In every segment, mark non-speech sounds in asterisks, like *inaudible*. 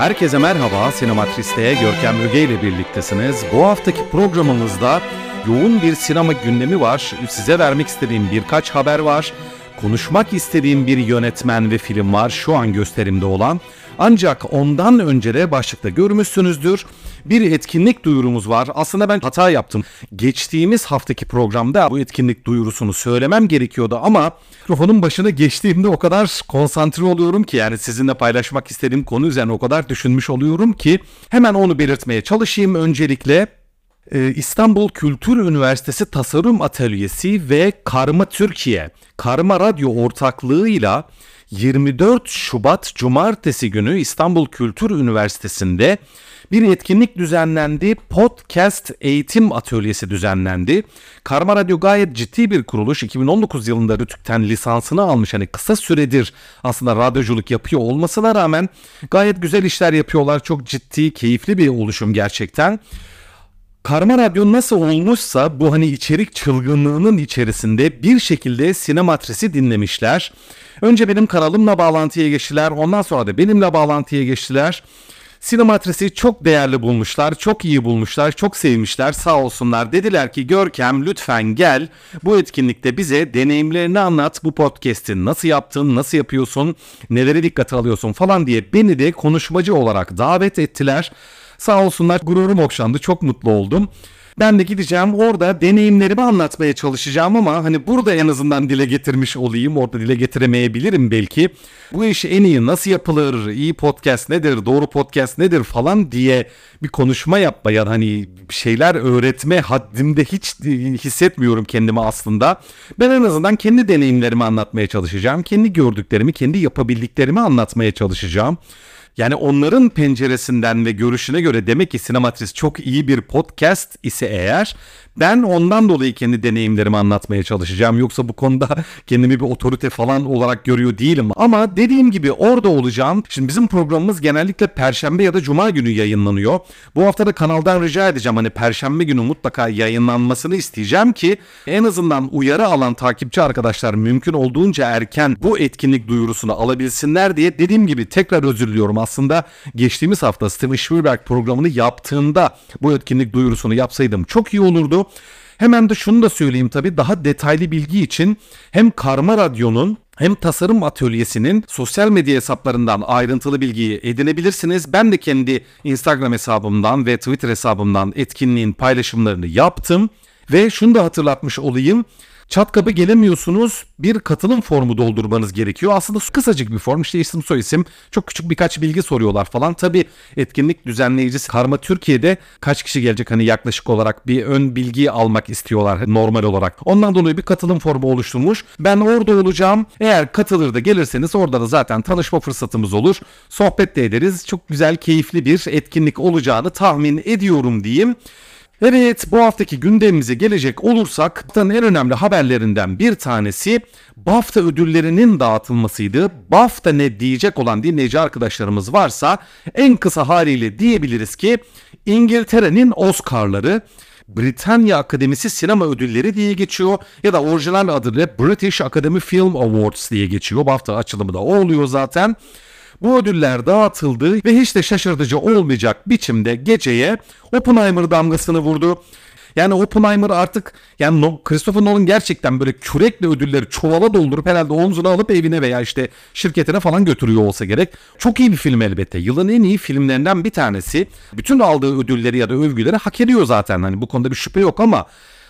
Herkese merhaba, Sinematris'te Görkem Öge ile birliktesiniz. Bu haftaki programımızda yoğun bir sinema gündemi var. Size vermek istediğim birkaç haber var. Konuşmak istediğim bir yönetmen ve film var şu an gösterimde olan. Ancak ondan önce de başlıkta görmüşsünüzdür. Bir etkinlik duyurumuz var. Aslında ben hata yaptım. Geçtiğimiz haftaki programda bu etkinlik duyurusunu söylemem gerekiyordu ama mikrofonun başına geçtiğimde o kadar konsantre oluyorum ki yani sizinle paylaşmak istediğim konu üzerine o kadar düşünmüş oluyorum ki hemen onu belirtmeye çalışayım öncelikle. Ee, İstanbul Kültür Üniversitesi Tasarım Atölyesi ve Karma Türkiye, Karma Radyo ortaklığıyla 24 Şubat Cumartesi günü İstanbul Kültür Üniversitesi'nde bir etkinlik düzenlendi. Podcast Eğitim Atölyesi düzenlendi. Karma Radyo gayet ciddi bir kuruluş. 2019 yılında Rütük'ten lisansını almış. Hani kısa süredir aslında radyoculuk yapıyor olmasına rağmen gayet güzel işler yapıyorlar. Çok ciddi, keyifli bir oluşum gerçekten. Karma Radyo nasıl olmuşsa bu hani içerik çılgınlığının içerisinde bir şekilde sinematrisi dinlemişler. Önce benim kanalımla bağlantıya geçtiler. Ondan sonra da benimle bağlantıya geçtiler. Sinematris'i çok değerli bulmuşlar, çok iyi bulmuşlar, çok sevmişler sağ olsunlar. Dediler ki Görkem lütfen gel bu etkinlikte bize deneyimlerini anlat. Bu podcast'i nasıl yaptın, nasıl yapıyorsun, nelere dikkat alıyorsun falan diye beni de konuşmacı olarak davet ettiler. Sağ olsunlar gururum okşandı çok mutlu oldum. Ben de gideceğim orada deneyimlerimi anlatmaya çalışacağım ama hani burada en azından dile getirmiş olayım. Orada dile getiremeyebilirim belki. Bu iş en iyi nasıl yapılır, iyi podcast nedir, doğru podcast nedir falan diye bir konuşma yapmaya hani şeyler öğretme haddimde hiç hissetmiyorum kendimi aslında. Ben en azından kendi deneyimlerimi anlatmaya çalışacağım. Kendi gördüklerimi, kendi yapabildiklerimi anlatmaya çalışacağım. Yani onların penceresinden ve görüşüne göre demek ki Sinematris çok iyi bir podcast ise eğer ben ondan dolayı kendi deneyimlerimi anlatmaya çalışacağım. Yoksa bu konuda kendimi bir otorite falan olarak görüyor değilim. Ama dediğim gibi orada olacağım. Şimdi bizim programımız genellikle perşembe ya da cuma günü yayınlanıyor. Bu hafta da kanaldan rica edeceğim hani perşembe günü mutlaka yayınlanmasını isteyeceğim ki en azından uyarı alan takipçi arkadaşlar mümkün olduğunca erken bu etkinlik duyurusunu alabilsinler diye dediğim gibi tekrar özür diliyorum. Aslında geçtiğimiz hafta Steven Spielberg programını yaptığında bu etkinlik duyurusunu yapsaydım çok iyi olurdu. Hemen de şunu da söyleyeyim tabii daha detaylı bilgi için hem Karma Radyo'nun hem tasarım atölyesinin sosyal medya hesaplarından ayrıntılı bilgiyi edinebilirsiniz. Ben de kendi Instagram hesabımdan ve Twitter hesabımdan etkinliğin paylaşımlarını yaptım. Ve şunu da hatırlatmış olayım. Çat kapı gelemiyorsunuz. Bir katılım formu doldurmanız gerekiyor. Aslında kısacık bir form. İşte isim soy isim. Çok küçük birkaç bilgi soruyorlar falan. Tabi etkinlik düzenleyicisi Karma Türkiye'de kaç kişi gelecek hani yaklaşık olarak bir ön bilgi almak istiyorlar normal olarak. Ondan dolayı bir katılım formu oluşturmuş. Ben orada olacağım. Eğer katılır da gelirseniz orada da zaten tanışma fırsatımız olur. Sohbet de ederiz. Çok güzel, keyifli bir etkinlik olacağını tahmin ediyorum diyeyim. Evet bu haftaki gündemimize gelecek olursak haftanın en önemli haberlerinden bir tanesi BAFTA ödüllerinin dağıtılmasıydı. BAFTA ne diyecek olan dinleyici arkadaşlarımız varsa en kısa haliyle diyebiliriz ki İngiltere'nin Oscar'ları Britanya Akademisi Sinema Ödülleri diye geçiyor ya da orijinal adıyla British Academy Film Awards diye geçiyor. BAFTA açılımı da o oluyor zaten. Bu ödüller dağıtıldı ve hiç de şaşırtıcı olmayacak biçimde geceye Oppenheimer damgasını vurdu. Yani Oppenheimer artık yani Christopher Nolan gerçekten böyle kürekle ödülleri çuvala doldurup herhalde omzuna alıp evine veya işte şirketine falan götürüyor olsa gerek. Çok iyi bir film elbette. Yılın en iyi filmlerinden bir tanesi. Bütün aldığı ödülleri ya da övgüleri hak ediyor zaten. Hani bu konuda bir şüphe yok ama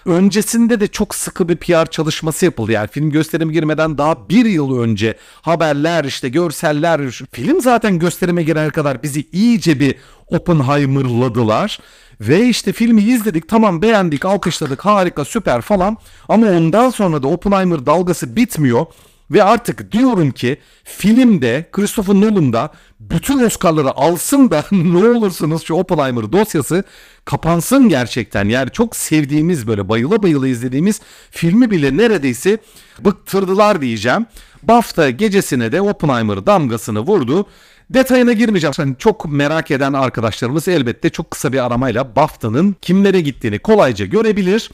Öncesinde de çok sıkı bir PR çalışması yapıldı. Yani film gösterime girmeden daha bir yıl önce haberler işte görseller film zaten gösterime girene kadar bizi iyice bir Oppenheimer'ladılar. Ve işte filmi izledik tamam beğendik alkışladık harika süper falan ama ondan sonra da Oppenheimer dalgası bitmiyor. Ve artık diyorum ki filmde Christopher Nolan da bütün Oscar'ları alsın da *laughs* ne olursunuz şu Oppenheimer dosyası kapansın gerçekten. Yani çok sevdiğimiz böyle bayıla bayıla izlediğimiz filmi bile neredeyse bıktırdılar diyeceğim. BAFTA gecesine de Oppenheimer damgasını vurdu. Detayına girmeyeceğim. Yani çok merak eden arkadaşlarımız elbette çok kısa bir aramayla BAFTA'nın kimlere gittiğini kolayca görebilir.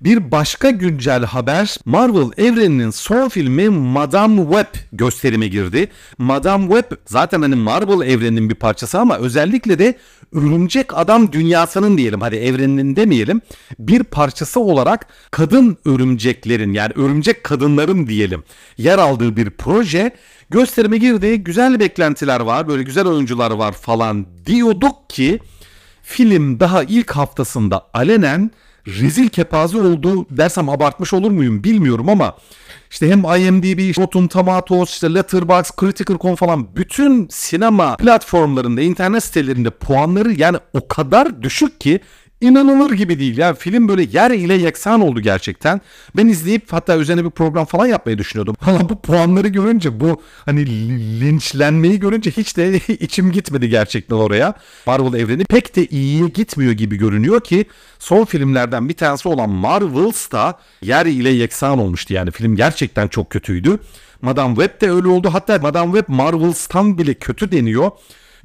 Bir başka güncel haber Marvel evreninin son filmi Madame Web gösterime girdi. Madame Web zaten hani Marvel evreninin bir parçası ama özellikle de Örümcek Adam dünyasının diyelim hadi evreninin demeyelim bir parçası olarak kadın örümceklerin yani örümcek kadınların diyelim yer aldığı bir proje gösterime girdi. Güzel beklentiler var böyle güzel oyuncular var falan diyorduk ki film daha ilk haftasında alenen rezil kepaze oldu dersem abartmış olur muyum bilmiyorum ama işte hem IMDb, Rotten Tomatoes, işte Letterboxd, Critical.com falan bütün sinema platformlarında, internet sitelerinde puanları yani o kadar düşük ki inanılır gibi değil. Yani film böyle yer ile yeksan oldu gerçekten. Ben izleyip hatta üzerine bir program falan yapmayı düşünüyordum. *laughs* Ama bu puanları görünce bu hani linçlenmeyi görünce hiç de *laughs* içim gitmedi gerçekten oraya. Marvel evreni pek de iyiye gitmiyor gibi görünüyor ki son filmlerden bir tanesi olan Marvels da yer ile yeksan olmuştu. Yani film gerçekten çok kötüydü. Madame Web de öyle oldu. Hatta Madame Web Marvels'tan bile kötü deniyor.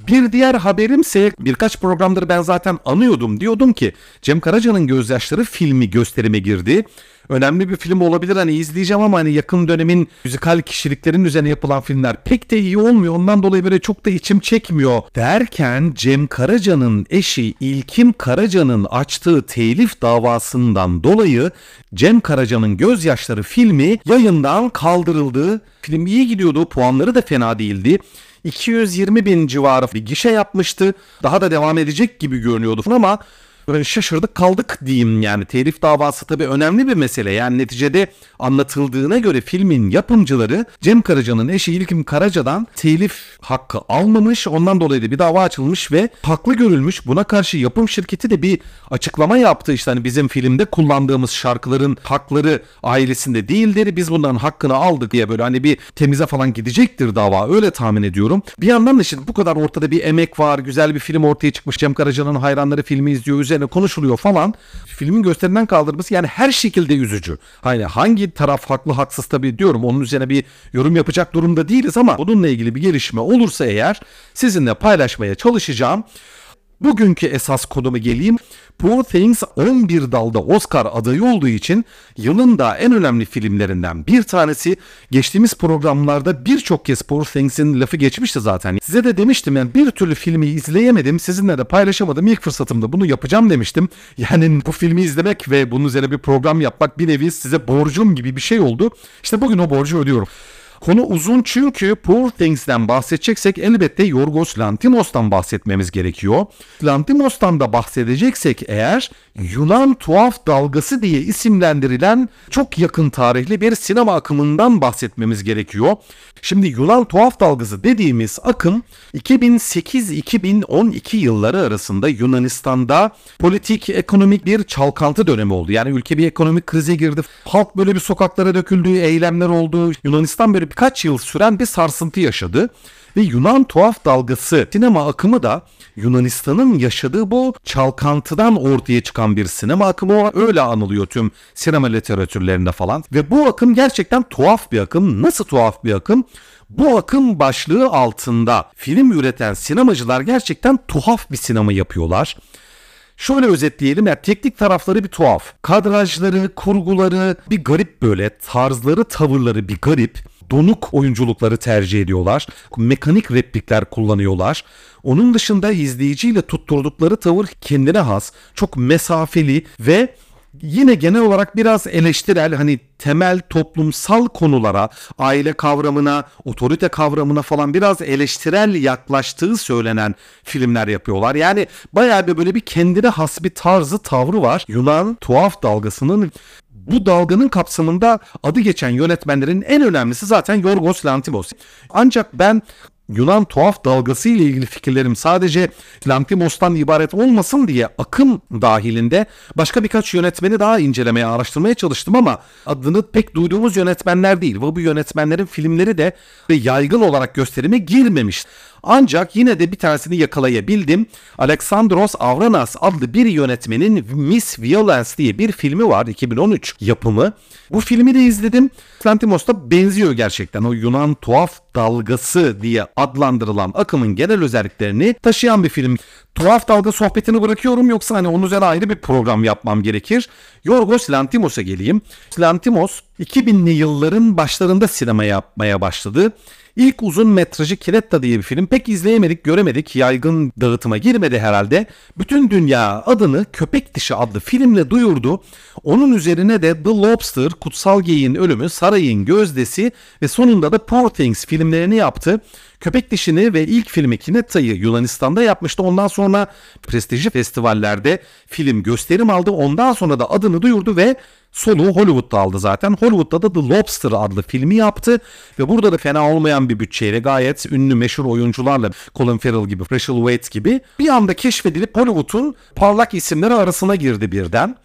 Bir diğer haberimse birkaç programdır ben zaten anıyordum. Diyordum ki Cem Karaca'nın Gözyaşları filmi gösterime girdi. Önemli bir film olabilir hani izleyeceğim ama hani yakın dönemin müzikal kişiliklerin üzerine yapılan filmler pek de iyi olmuyor. Ondan dolayı böyle çok da içim çekmiyor. Derken Cem Karaca'nın eşi İlkim Karaca'nın açtığı telif davasından dolayı Cem Karaca'nın Gözyaşları filmi yayından kaldırıldı. Film iyi gidiyordu. Puanları da fena değildi. 220 bin civarı bir gişe yapmıştı. Daha da devam edecek gibi görünüyordu ama şaşırdık kaldık diyeyim yani. Telif davası tabii önemli bir mesele. Yani neticede anlatıldığına göre filmin yapımcıları Cem Karaca'nın eşi İlkim Karaca'dan telif hakkı almamış. Ondan dolayı da bir dava açılmış ve haklı görülmüş. Buna karşı yapım şirketi de bir açıklama yaptı. İşte hani bizim filmde kullandığımız şarkıların hakları ailesinde değildir. Biz bunların hakkını aldık diye böyle hani bir temize falan gidecektir dava. Öyle tahmin ediyorum. Bir yandan da şimdi bu kadar ortada bir emek var. Güzel bir film ortaya çıkmış. Cem Karaca'nın hayranları filmi izliyor. Konuşuluyor falan. Filmin gösterinden kaldırması yani her şekilde üzücü. Hani hangi taraf haklı haksız tabii diyorum. Onun üzerine bir yorum yapacak durumda değiliz ama bununla ilgili bir gelişme olursa eğer sizinle paylaşmaya çalışacağım. Bugünkü esas konumu geleyim. Poor Things 11 dalda Oscar adayı olduğu için yılın da en önemli filmlerinden bir tanesi. Geçtiğimiz programlarda birçok kez Poor Things'in lafı geçmişti zaten. Size de demiştim yani bir türlü filmi izleyemedim. Sizinle de paylaşamadım. İlk fırsatımda bunu yapacağım demiştim. Yani bu filmi izlemek ve bunun üzerine bir program yapmak bir nevi size borcum gibi bir şey oldu. İşte bugün o borcu ödüyorum. Konu uzun çünkü Poor Things'den bahsedeceksek elbette Yorgos Lanthimos'tan bahsetmemiz gerekiyor. Lanthimos'tan da bahsedeceksek eğer Yunan tuhaf dalgası diye isimlendirilen çok yakın tarihli bir sinema akımından bahsetmemiz gerekiyor. Şimdi Yunan tuhaf dalgası dediğimiz akım 2008-2012 yılları arasında Yunanistan'da politik, ekonomik bir çalkantı dönemi oldu. Yani ülke bir ekonomik krize girdi. Halk böyle bir sokaklara döküldü, eylemler oldu. Yunanistan böyle birkaç yıl süren bir sarsıntı yaşadı. Ve Yunan tuhaf dalgası sinema akımı da Yunanistan'ın yaşadığı bu çalkantıdan ortaya çıkan bir sinema akımı öyle anılıyor tüm sinema literatürlerinde falan. Ve bu akım gerçekten tuhaf bir akım. Nasıl tuhaf bir akım? Bu akım başlığı altında film üreten sinemacılar gerçekten tuhaf bir sinema yapıyorlar. Şöyle özetleyelim ya teknik tarafları bir tuhaf. Kadrajları, kurguları bir garip böyle. Tarzları, tavırları bir garip. Donuk oyunculukları tercih ediyorlar. Mekanik replikler kullanıyorlar. Onun dışında izleyiciyle tutturdukları tavır kendine has. Çok mesafeli ve yine genel olarak biraz eleştirel hani temel toplumsal konulara, aile kavramına, otorite kavramına falan biraz eleştirel yaklaştığı söylenen filmler yapıyorlar. Yani bayağı bir böyle bir kendine has bir tarzı tavrı var. Yunan tuhaf dalgasının bu dalganın kapsamında adı geçen yönetmenlerin en önemlisi zaten Yorgos Lanthimos. Ancak ben Yunan tuhaf dalgası ile ilgili fikirlerim sadece Lantimos'tan ibaret olmasın diye akım dahilinde başka birkaç yönetmeni daha incelemeye, araştırmaya çalıştım ama adını pek duyduğumuz yönetmenler değil. Ve bu yönetmenlerin filmleri de yaygın olarak gösterime girmemiş. Ancak yine de bir tanesini yakalayabildim. Alexandros Avranas adlı bir yönetmenin Miss Violence diye bir filmi var 2013 yapımı. Bu filmi de izledim. Lantimos'ta benziyor gerçekten. O Yunan tuhaf dalgası diye adlandırılan akımın genel özelliklerini taşıyan bir film. Tuhaf dalga sohbetini bırakıyorum yoksa hani onun üzerine ayrı bir program yapmam gerekir. Yorgos Lantimos'a geleyim. Lantimos 2000'li yılların başlarında sinema yapmaya başladı. İlk uzun metrajı Kiretta diye bir film pek izleyemedik, göremedik. Yaygın dağıtıma girmedi herhalde. Bütün dünya adını Köpek Dişi adlı filmle duyurdu. Onun üzerine de The Lobster, Kutsal Geyiğin Ölümü, Sarayın Gözdesi ve sonunda da Poor Things filmlerini yaptı. Köpek Dişini ve ilk filmi Kinetta'yı Yunanistan'da yapmıştı. Ondan sonra prestijli festivallerde film gösterim aldı. Ondan sonra da adını duyurdu ve soluğu Hollywood'da aldı zaten. Hollywood'da da The Lobster adlı filmi yaptı ve burada da fena olmayan bir bütçeyle gayet ünlü meşhur oyuncularla Colin Farrell gibi, Rachel Weisz gibi bir anda keşfedilip Hollywood'un parlak isimleri arasına girdi birden.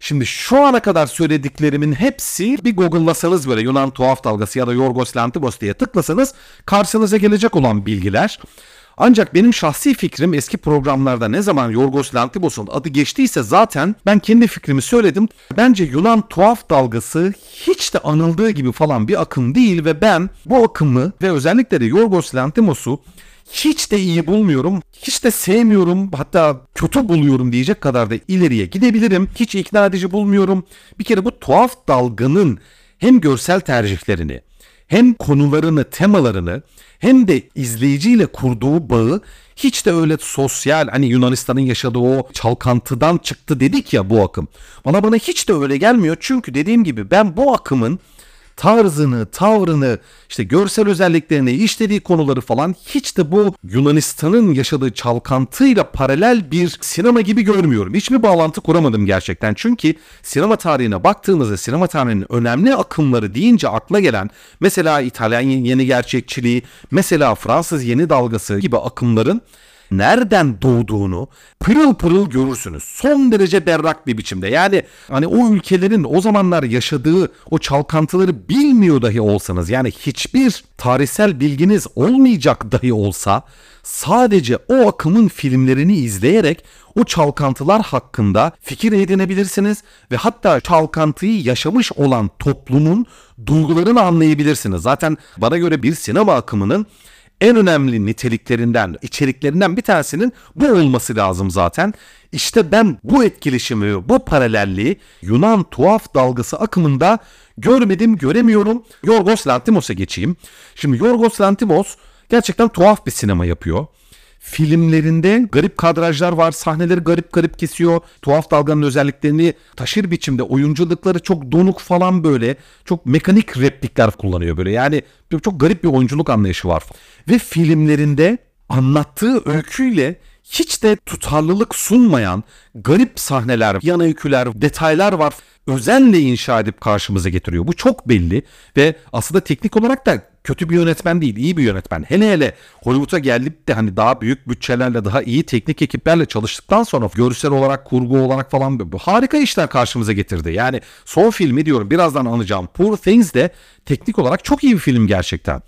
Şimdi şu ana kadar söylediklerimin hepsi bir Google'lasanız böyle Yunan tuhaf dalgası ya da Yorgos Lanthimos diye tıklasanız karşınıza gelecek olan bilgiler. Ancak benim şahsi fikrim eski programlarda ne zaman Yorgos Lanthimos'un adı geçtiyse zaten ben kendi fikrimi söyledim. Bence Yunan tuhaf dalgası hiç de anıldığı gibi falan bir akım değil ve ben bu akımı ve özellikle de Yorgos Lanthimos'u hiç de iyi bulmuyorum. Hiç de sevmiyorum. Hatta kötü buluyorum diyecek kadar da ileriye gidebilirim. Hiç ikna edici bulmuyorum. Bir kere bu tuhaf dalganın hem görsel tercihlerini hem konularını, temalarını hem de izleyiciyle kurduğu bağı hiç de öyle sosyal hani Yunanistan'ın yaşadığı o çalkantıdan çıktı dedik ya bu akım. Bana bana hiç de öyle gelmiyor çünkü dediğim gibi ben bu akımın tarzını, tavrını, işte görsel özelliklerini, işlediği konuları falan hiç de bu Yunanistan'ın yaşadığı çalkantıyla paralel bir sinema gibi görmüyorum. Hiçbir bağlantı kuramadım gerçekten. Çünkü sinema tarihine baktığımızda sinema tarihinin önemli akımları deyince akla gelen mesela İtalyan yeni gerçekçiliği, mesela Fransız yeni dalgası gibi akımların nereden doğduğunu pırıl pırıl görürsünüz. Son derece berrak bir biçimde. Yani hani o ülkelerin o zamanlar yaşadığı o çalkantıları bilmiyor dahi olsanız yani hiçbir tarihsel bilginiz olmayacak dahi olsa sadece o akımın filmlerini izleyerek o çalkantılar hakkında fikir edinebilirsiniz ve hatta çalkantıyı yaşamış olan toplumun duygularını anlayabilirsiniz. Zaten bana göre bir sinema akımının en önemli niteliklerinden, içeriklerinden bir tanesinin bu olması lazım zaten. İşte ben bu etkileşimi, bu paralelliği Yunan tuhaf dalgası akımında görmedim, göremiyorum. Yorgos Lanthimos'a geçeyim. Şimdi Yorgos Lanthimos gerçekten tuhaf bir sinema yapıyor filmlerinde garip kadrajlar var. Sahneleri garip garip kesiyor. Tuhaf dalganın özelliklerini taşır biçimde oyunculukları çok donuk falan böyle. Çok mekanik replikler kullanıyor böyle. Yani çok garip bir oyunculuk anlayışı var. Ve filmlerinde anlattığı öyküyle hiç de tutarlılık sunmayan garip sahneler, yan öyküler, detaylar var. Özenle inşa edip karşımıza getiriyor. Bu çok belli ve aslında teknik olarak da kötü bir yönetmen değil, iyi bir yönetmen. Hele hele Hollywood'a gelip de hani daha büyük bütçelerle, daha iyi teknik ekiplerle çalıştıktan sonra görsel olarak, kurgu olarak falan bu harika işler karşımıza getirdi. Yani son filmi diyorum birazdan anacağım. Poor Things de teknik olarak çok iyi bir film gerçekten.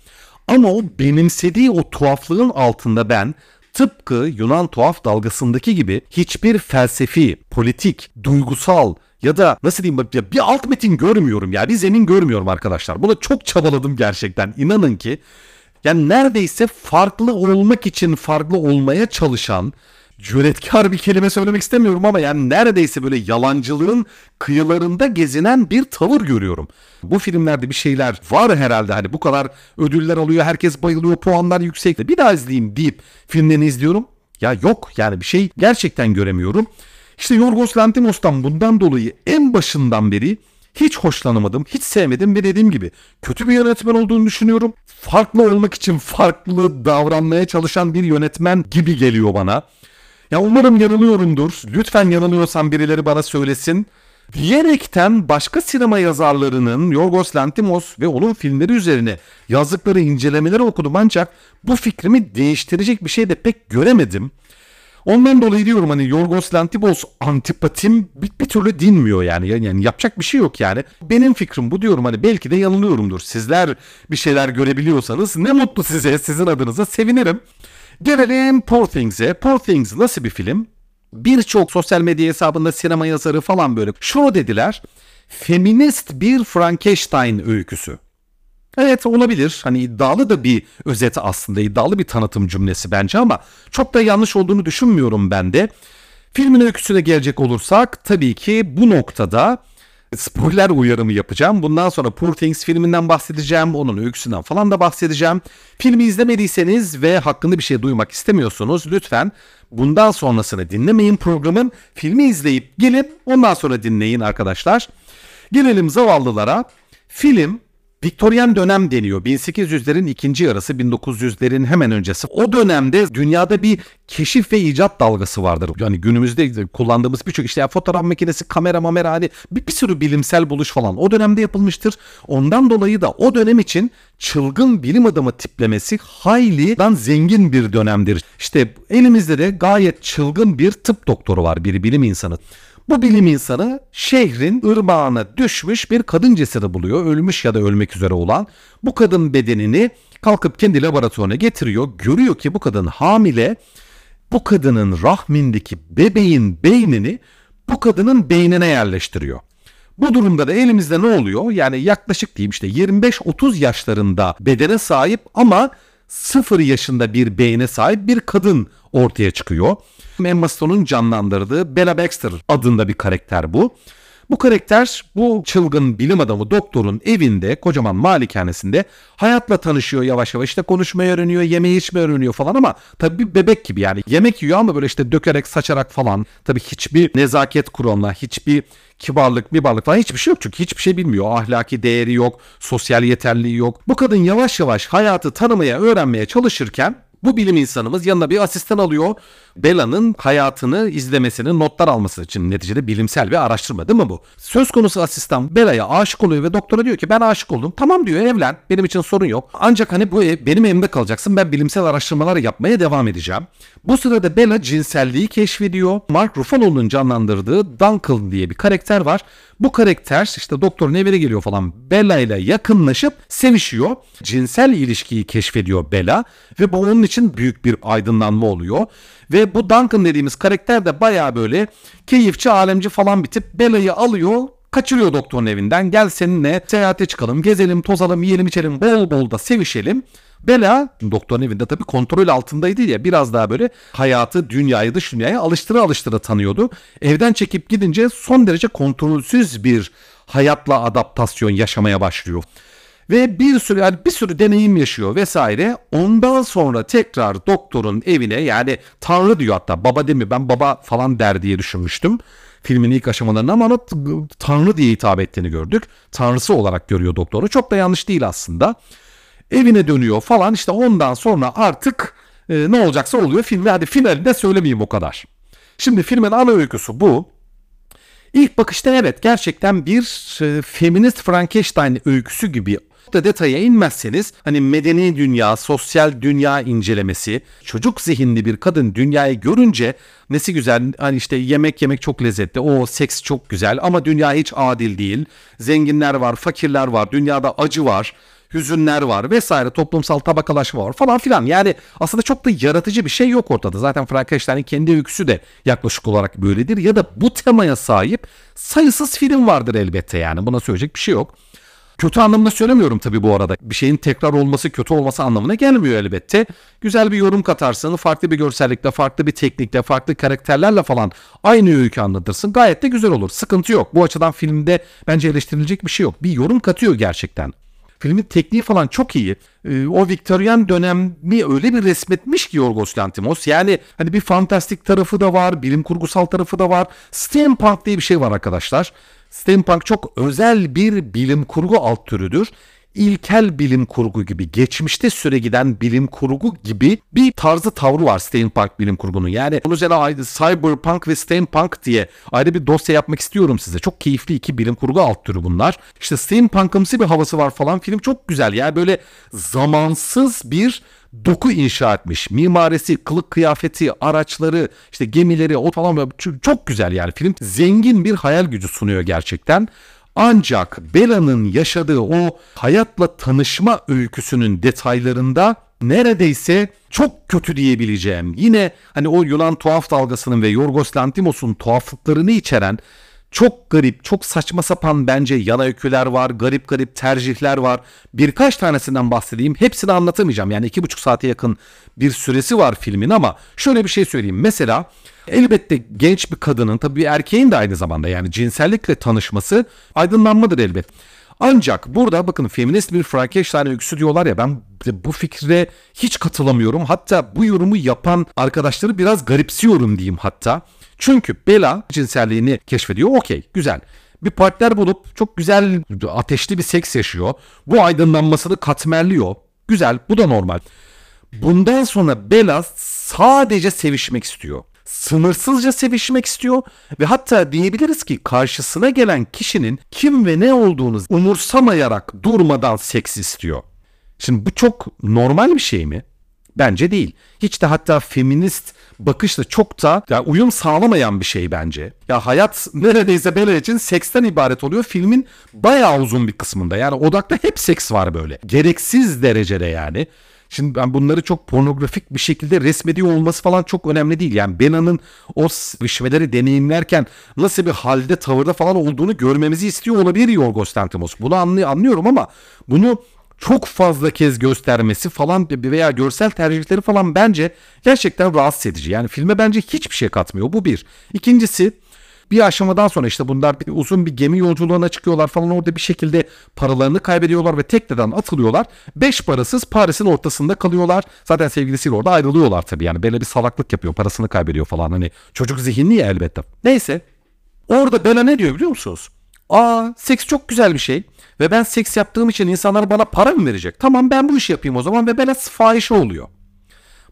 Ama o benimsediği o tuhaflığın altında ben tıpkı Yunan tuhaf dalgasındaki gibi hiçbir felsefi, politik, duygusal ya da nasıl diyeyim ya bir alt metin görmüyorum ya bir zemin görmüyorum arkadaşlar. Buna çok çabaladım gerçekten inanın ki. Yani neredeyse farklı olmak için farklı olmaya çalışan cüretkar bir kelime söylemek istemiyorum ama yani neredeyse böyle yalancılığın kıyılarında gezinen bir tavır görüyorum. Bu filmlerde bir şeyler var herhalde hani bu kadar ödüller alıyor herkes bayılıyor puanlar yüksek. Bir daha izleyeyim deyip filmlerini izliyorum. Ya yok yani bir şey gerçekten göremiyorum. İşte Yorgos Lanthimos'tan bundan dolayı en başından beri hiç hoşlanamadım, hiç sevmedim ve dediğim gibi kötü bir yönetmen olduğunu düşünüyorum. Farklı olmak için farklı davranmaya çalışan bir yönetmen gibi geliyor bana. Ya umarım yanılıyorumdur. Lütfen yanılıyorsam birileri bana söylesin. diyerekten başka sinema yazarlarının Yorgos Lanthimos ve onun filmleri üzerine yazdıkları incelemeleri okudum ancak bu fikrimi değiştirecek bir şey de pek göremedim. Ondan dolayı diyorum hani Yorgos Lanthimos antipatim bir, bir türlü dinmiyor yani. yani. Yani yapacak bir şey yok yani. Benim fikrim bu diyorum hani belki de yanılıyorumdur. Sizler bir şeyler görebiliyorsanız ne mutlu size sizin adınıza sevinirim. Gelelim Poor Things'e. Poor Things nasıl bir film? Birçok sosyal medya hesabında sinema yazarı falan böyle şunu dediler. Feminist bir Frankenstein öyküsü. Evet olabilir. Hani iddialı da bir özet aslında. iddialı bir tanıtım cümlesi bence ama çok da yanlış olduğunu düşünmüyorum ben de. Filmin öyküsüne gelecek olursak tabii ki bu noktada spoiler uyarımı yapacağım. Bundan sonra Poor Things filminden bahsedeceğim. Onun öyküsünden falan da bahsedeceğim. Filmi izlemediyseniz ve hakkında bir şey duymak istemiyorsunuz lütfen bundan sonrasını dinlemeyin programın. Filmi izleyip gelip ondan sonra dinleyin arkadaşlar. Gelelim zavallılara. Film Viktoryen dönem deniyor. 1800'lerin ikinci yarısı 1900'lerin hemen öncesi. O dönemde dünyada bir keşif ve icat dalgası vardır. Yani günümüzde kullandığımız birçok işte fotoğraf makinesi, kamera, mamera hani bir, bir sürü bilimsel buluş falan o dönemde yapılmıştır. Ondan dolayı da o dönem için çılgın bilim adamı tiplemesi hayli dan zengin bir dönemdir. İşte elimizde de gayet çılgın bir tıp doktoru var, bir bilim insanı. Bu bilim insanı şehrin ırmağına düşmüş bir kadın cesedi buluyor. Ölmüş ya da ölmek üzere olan. Bu kadın bedenini kalkıp kendi laboratuvarına getiriyor. Görüyor ki bu kadın hamile. Bu kadının rahmindeki bebeğin beynini bu kadının beynine yerleştiriyor. Bu durumda da elimizde ne oluyor? Yani yaklaşık diyeyim işte 25-30 yaşlarında bedene sahip ama 0 yaşında bir beyne sahip bir kadın ortaya çıkıyor. Emma Stone'un canlandırdığı Bella Baxter adında bir karakter bu. Bu karakter bu çılgın bilim adamı doktorun evinde kocaman malikanesinde hayatla tanışıyor yavaş yavaş işte konuşmayı öğreniyor yemeği içmeyi öğreniyor falan ama tabii bir bebek gibi yani yemek yiyor ama böyle işte dökerek saçarak falan tabii hiçbir nezaket kuralına hiçbir kibarlık, mibarlık falan hiçbir şey yok çünkü hiçbir şey bilmiyor. Ahlaki değeri yok, sosyal yeterliği yok. Bu kadın yavaş yavaş hayatı tanımaya, öğrenmeye çalışırken bu bilim insanımız yanına bir asistan alıyor. Bella'nın hayatını izlemesini, notlar alması için neticede bilimsel bir araştırma değil mi bu? Söz konusu asistan Bella'ya aşık oluyor ve doktora diyor ki ben aşık oldum. Tamam diyor evlen benim için sorun yok. Ancak hani bu ev benim evimde kalacaksın ben bilimsel araştırmalar yapmaya devam edeceğim. Bu sırada Bella cinselliği keşfediyor. Mark Ruffalo'nun canlandırdığı Duncan diye bir karakter var. Bu karakter işte doktorun evine geliyor falan Bella ile yakınlaşıp sevişiyor. Cinsel ilişkiyi keşfediyor Bella ve bu onun için büyük bir aydınlanma oluyor. Ve bu Duncan dediğimiz karakter de baya böyle keyifçi, alemci falan bir tip. Bella'yı alıyor, kaçırıyor doktorun evinden. Gel seninle seyahate çıkalım, gezelim, tozalım, yiyelim, içelim, bol bol da sevişelim. Bela doktorun evinde tabii kontrol altındaydı ya biraz daha böyle hayatı, dünyayı, dış dünyaya alıştıra alıştıra tanıyordu. Evden çekip gidince son derece kontrolsüz bir hayatla adaptasyon yaşamaya başlıyor. Ve bir sürü yani bir sürü deneyim yaşıyor vesaire. Ondan sonra tekrar doktorun evine yani Tanrı diyor hatta baba demiyor ben baba falan der diye düşünmüştüm filmin ilk aşamalarında ama Tanrı diye hitap ettiğini gördük. Tanrısı olarak görüyor doktoru. Çok da yanlış değil aslında. Evine dönüyor falan işte ondan sonra artık e, ne olacaksa oluyor. Filmi hadi finalinde söylemeyeyim o kadar. Şimdi filmin ana öyküsü bu. İlk bakışta evet gerçekten bir e, feminist Frankenstein öyküsü gibi da detaya inmezseniz hani medeni dünya, sosyal dünya incelemesi, çocuk zihinli bir kadın dünyayı görünce nesi güzel hani işte yemek yemek çok lezzetli, o seks çok güzel ama dünya hiç adil değil. Zenginler var, fakirler var, dünyada acı var hüzünler var vesaire toplumsal tabakalaşma var falan filan. Yani aslında çok da yaratıcı bir şey yok ortada. Zaten Frankenstein'in kendi öyküsü de yaklaşık olarak böyledir. Ya da bu temaya sahip sayısız film vardır elbette yani. Buna söyleyecek bir şey yok. Kötü anlamda söylemiyorum tabii bu arada. Bir şeyin tekrar olması kötü olması anlamına gelmiyor elbette. Güzel bir yorum katarsın, farklı bir görsellikle, farklı bir teknikle, farklı karakterlerle falan aynı öykü anlatırsın. Gayet de güzel olur. Sıkıntı yok. Bu açıdan filmde bence eleştirilecek bir şey yok. Bir yorum katıyor gerçekten. Filmin tekniği falan çok iyi. Ee, o Victorian dönemi öyle bir resmetmiş ki Yorgos Lanthimos. Yani hani bir fantastik tarafı da var, bilim kurgusal tarafı da var. Steampunk diye bir şey var arkadaşlar. Steampunk çok özel bir bilim kurgu alt türüdür. İlkel bilim kurgu gibi, geçmişte süre giden bilim kurgu gibi bir tarzı tavrı var steampunk bilim kurgunun. Yani bunun üzerine cyberpunk ve steampunk diye ayrı bir dosya yapmak istiyorum size. Çok keyifli iki bilim kurgu alt türü bunlar. İşte steampunkımsı bir havası var falan. Film çok güzel. Yani böyle zamansız bir doku inşa etmiş. Mimarisi, kılık kıyafeti, araçları, işte gemileri o falan çok güzel yani film. Zengin bir hayal gücü sunuyor gerçekten. Ancak Bella'nın yaşadığı o hayatla tanışma öyküsünün detaylarında neredeyse çok kötü diyebileceğim. Yine hani o Yunan tuhaf dalgasının ve Yorgos Lantimos'un tuhaflıklarını içeren çok garip, çok saçma sapan bence yana öyküler var, garip garip tercihler var. Birkaç tanesinden bahsedeyim. Hepsini anlatamayacağım. Yani iki buçuk saate yakın bir süresi var filmin ama şöyle bir şey söyleyeyim. Mesela elbette genç bir kadının tabii erkeğin de aynı zamanda yani cinsellikle tanışması aydınlanmadır elbet. Ancak burada bakın feminist bir Frankenstein öyküsü diyorlar ya ben bu fikre hiç katılamıyorum. Hatta bu yorumu yapan arkadaşları biraz garipsiyorum diyeyim hatta. Çünkü Bella cinselliğini keşfediyor. Okey güzel. Bir partner bulup çok güzel ateşli bir seks yaşıyor. Bu aydınlanmasını katmerliyor. Güzel bu da normal. Bundan sonra Bella sadece sevişmek istiyor. Sınırsızca sevişmek istiyor ve hatta diyebiliriz ki karşısına gelen kişinin kim ve ne olduğunu umursamayarak durmadan seks istiyor. Şimdi bu çok normal bir şey mi? Bence değil. Hiç de hatta feminist bakışla çok da ya uyum sağlamayan bir şey bence. Ya hayat neredeyse Bella için seksten ibaret oluyor. Filmin bayağı uzun bir kısmında. Yani odakta hep seks var böyle. Gereksiz derecede yani. Şimdi ben bunları çok pornografik bir şekilde resmediyor olması falan çok önemli değil. Yani Bena'nın o rişveleri deneyimlerken nasıl bir halde tavırda falan olduğunu görmemizi istiyor olabilir Yorgos Lanthimos. Bunu anlıyorum ama bunu çok fazla kez göstermesi falan veya görsel tercihleri falan bence gerçekten rahatsız edici. Yani filme bence hiçbir şey katmıyor. Bu bir. İkincisi bir aşamadan sonra işte bunlar bir, uzun bir gemi yolculuğuna çıkıyorlar falan orada bir şekilde paralarını kaybediyorlar ve tekneden atılıyorlar. Beş parasız Paris'in ortasında kalıyorlar. Zaten sevgilisiyle orada ayrılıyorlar tabii yani böyle bir salaklık yapıyor parasını kaybediyor falan hani çocuk zihinli ya elbette. Neyse orada Bella ne diyor biliyor musunuz? Aa seks çok güzel bir şey. Ve ben seks yaptığım için insanlar bana para mı verecek? Tamam ben bu işi yapayım o zaman ve bana fahişe oluyor.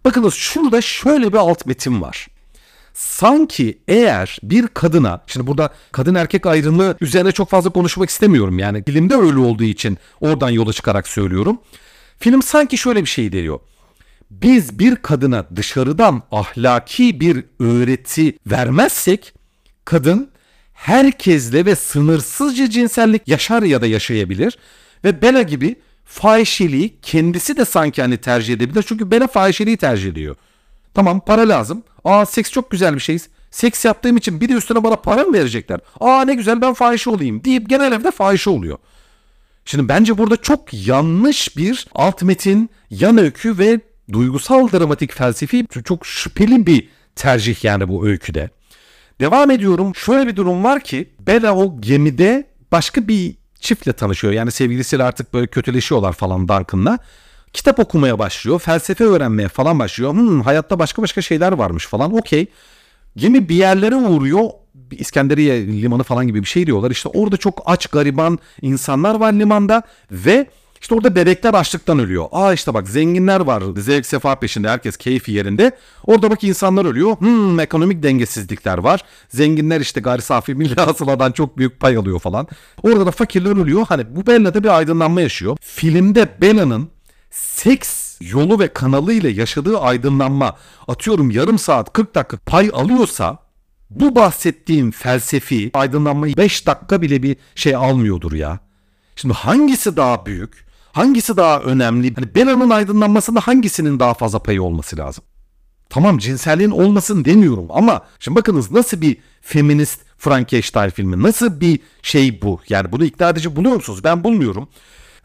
Bakınız şurada şöyle bir alt metin var. Sanki eğer bir kadına, şimdi burada kadın erkek ayrımı üzerine çok fazla konuşmak istemiyorum. Yani dilimde öyle olduğu için oradan yola çıkarak söylüyorum. Film sanki şöyle bir şey deriyor. Biz bir kadına dışarıdan ahlaki bir öğreti vermezsek kadın herkesle ve sınırsızca cinsellik yaşar ya da yaşayabilir. Ve Bella gibi fahişeliği kendisi de sanki hani tercih edebilir. Çünkü Bella fahişeliği tercih ediyor. Tamam para lazım. Aa seks çok güzel bir şey. Seks yaptığım için bir de üstüne bana para mı verecekler? Aa ne güzel ben fahişe olayım deyip genel evde fahişe oluyor. Şimdi bence burada çok yanlış bir alt metin, yan öykü ve duygusal dramatik felsefi çok şüpheli bir tercih yani bu öyküde. Devam ediyorum. Şöyle bir durum var ki Bella o gemide başka bir çiftle tanışıyor. Yani sevgilisiyle artık böyle kötüleşiyorlar falan Duncan'la. Kitap okumaya başlıyor. Felsefe öğrenmeye falan başlıyor. Hmm, hayatta başka başka şeyler varmış falan. Okey. Gemi bir yerlere uğruyor. İskenderiye limanı falan gibi bir şey diyorlar. İşte orada çok aç gariban insanlar var limanda ve işte orada bebekler açlıktan ölüyor. Aa işte bak zenginler var. Zevk sefa peşinde herkes keyfi yerinde. Orada bak insanlar ölüyor. Hmm ekonomik dengesizlikler var. Zenginler işte gayri safi milli *laughs* hasıladan çok büyük pay alıyor falan. Orada da fakirler ölüyor. Hani bu Bella'da bir aydınlanma yaşıyor. Filmde Bella'nın seks yolu ve kanalı ile yaşadığı aydınlanma atıyorum yarım saat 40 dakika pay alıyorsa bu bahsettiğim felsefi aydınlanmayı 5 dakika bile bir şey almıyordur ya. Şimdi hangisi daha büyük? Hangisi daha önemli? Hani Bella'nın aydınlanmasında hangisinin daha fazla payı olması lazım? Tamam cinselliğin olmasın demiyorum ama şimdi bakınız nasıl bir feminist Frankenstein filmi nasıl bir şey bu? Yani bunu ikna edici buluyor musunuz? Ben bulmuyorum.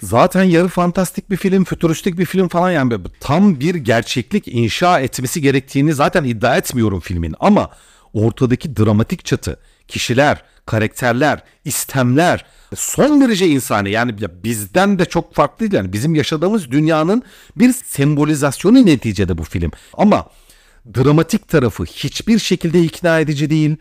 Zaten yarı fantastik bir film, fütüristik bir film falan yani tam bir gerçeklik inşa etmesi gerektiğini zaten iddia etmiyorum filmin ama ortadaki dramatik çatı, kişiler, karakterler, istemler son derece insani. Yani bizden de çok farklı. Yani bizim yaşadığımız dünyanın bir sembolizasyonu neticede bu film. Ama Dramatik tarafı hiçbir şekilde ikna edici değil.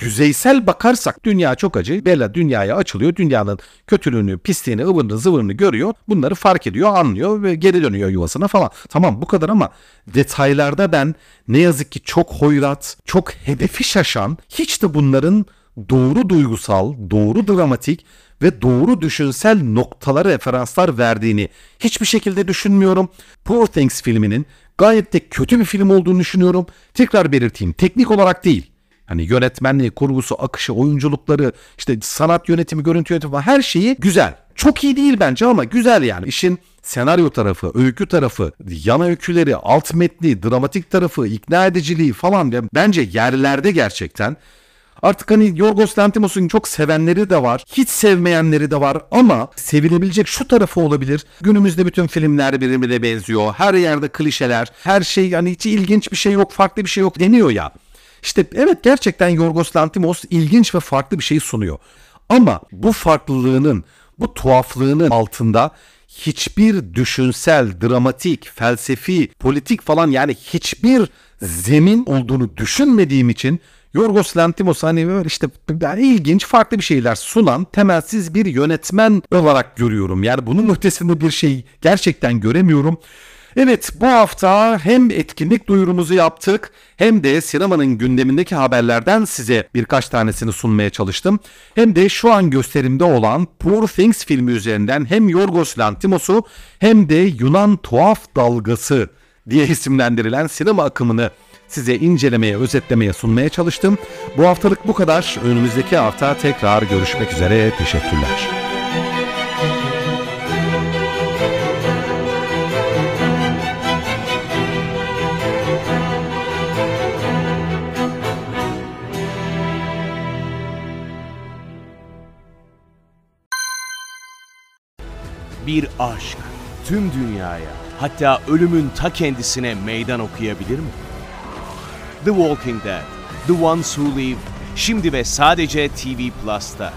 Yüzeysel bakarsak dünya çok acı. Bella dünyaya açılıyor. Dünyanın kötülüğünü, pisliğini, ıvırını, zıvırını görüyor. Bunları fark ediyor, anlıyor ve geri dönüyor yuvasına falan. Tamam bu kadar ama detaylarda ben ne yazık ki çok hoyrat, çok hedefi şaşan, hiç de bunların doğru duygusal, doğru dramatik ve doğru düşünsel noktalara referanslar verdiğini hiçbir şekilde düşünmüyorum. Poor Things filminin gayet de kötü bir film olduğunu düşünüyorum. Tekrar belirteyim teknik olarak değil. Hani yönetmenliği, kurgusu, akışı, oyunculukları, işte sanat yönetimi, görüntü yönetimi falan her şeyi güzel. Çok iyi değil bence ama güzel yani. İşin senaryo tarafı, öykü tarafı, yana öyküleri, alt metni, dramatik tarafı, ikna ediciliği falan bence yerlerde gerçekten. Artık hani Yorgos Lanthimos'un çok sevenleri de var, hiç sevmeyenleri de var ama sevilebilecek şu tarafı olabilir. Günümüzde bütün filmler birbirine benziyor. Her yerde klişeler, her şey hani hiç ilginç bir şey yok, farklı bir şey yok deniyor ya. İşte evet gerçekten Yorgos Lanthimos ilginç ve farklı bir şey sunuyor. Ama bu farklılığının, bu tuhaflığının altında hiçbir düşünsel, dramatik, felsefi, politik falan yani hiçbir zemin olduğunu düşünmediğim için Yorgos Lanthimos hani böyle işte yani ilginç farklı bir şeyler sunan temelsiz bir yönetmen olarak görüyorum. Yani bunun ötesinde bir şey gerçekten göremiyorum. Evet bu hafta hem etkinlik duyurumuzu yaptık hem de sinemanın gündemindeki haberlerden size birkaç tanesini sunmaya çalıştım. Hem de şu an gösterimde olan Poor Things filmi üzerinden hem Yorgos Lanthimos'u hem de Yunan Tuhaf Dalgası diye isimlendirilen sinema akımını size incelemeye, özetlemeye sunmaya çalıştım. Bu haftalık bu kadar. Önümüzdeki hafta tekrar görüşmek üzere. Teşekkürler. Bir aşk tüm dünyaya hatta ölümün ta kendisine meydan okuyabilir mi? The Walking Dead, The Ones Who Live, şimdi ve sadece TV Plus'ta.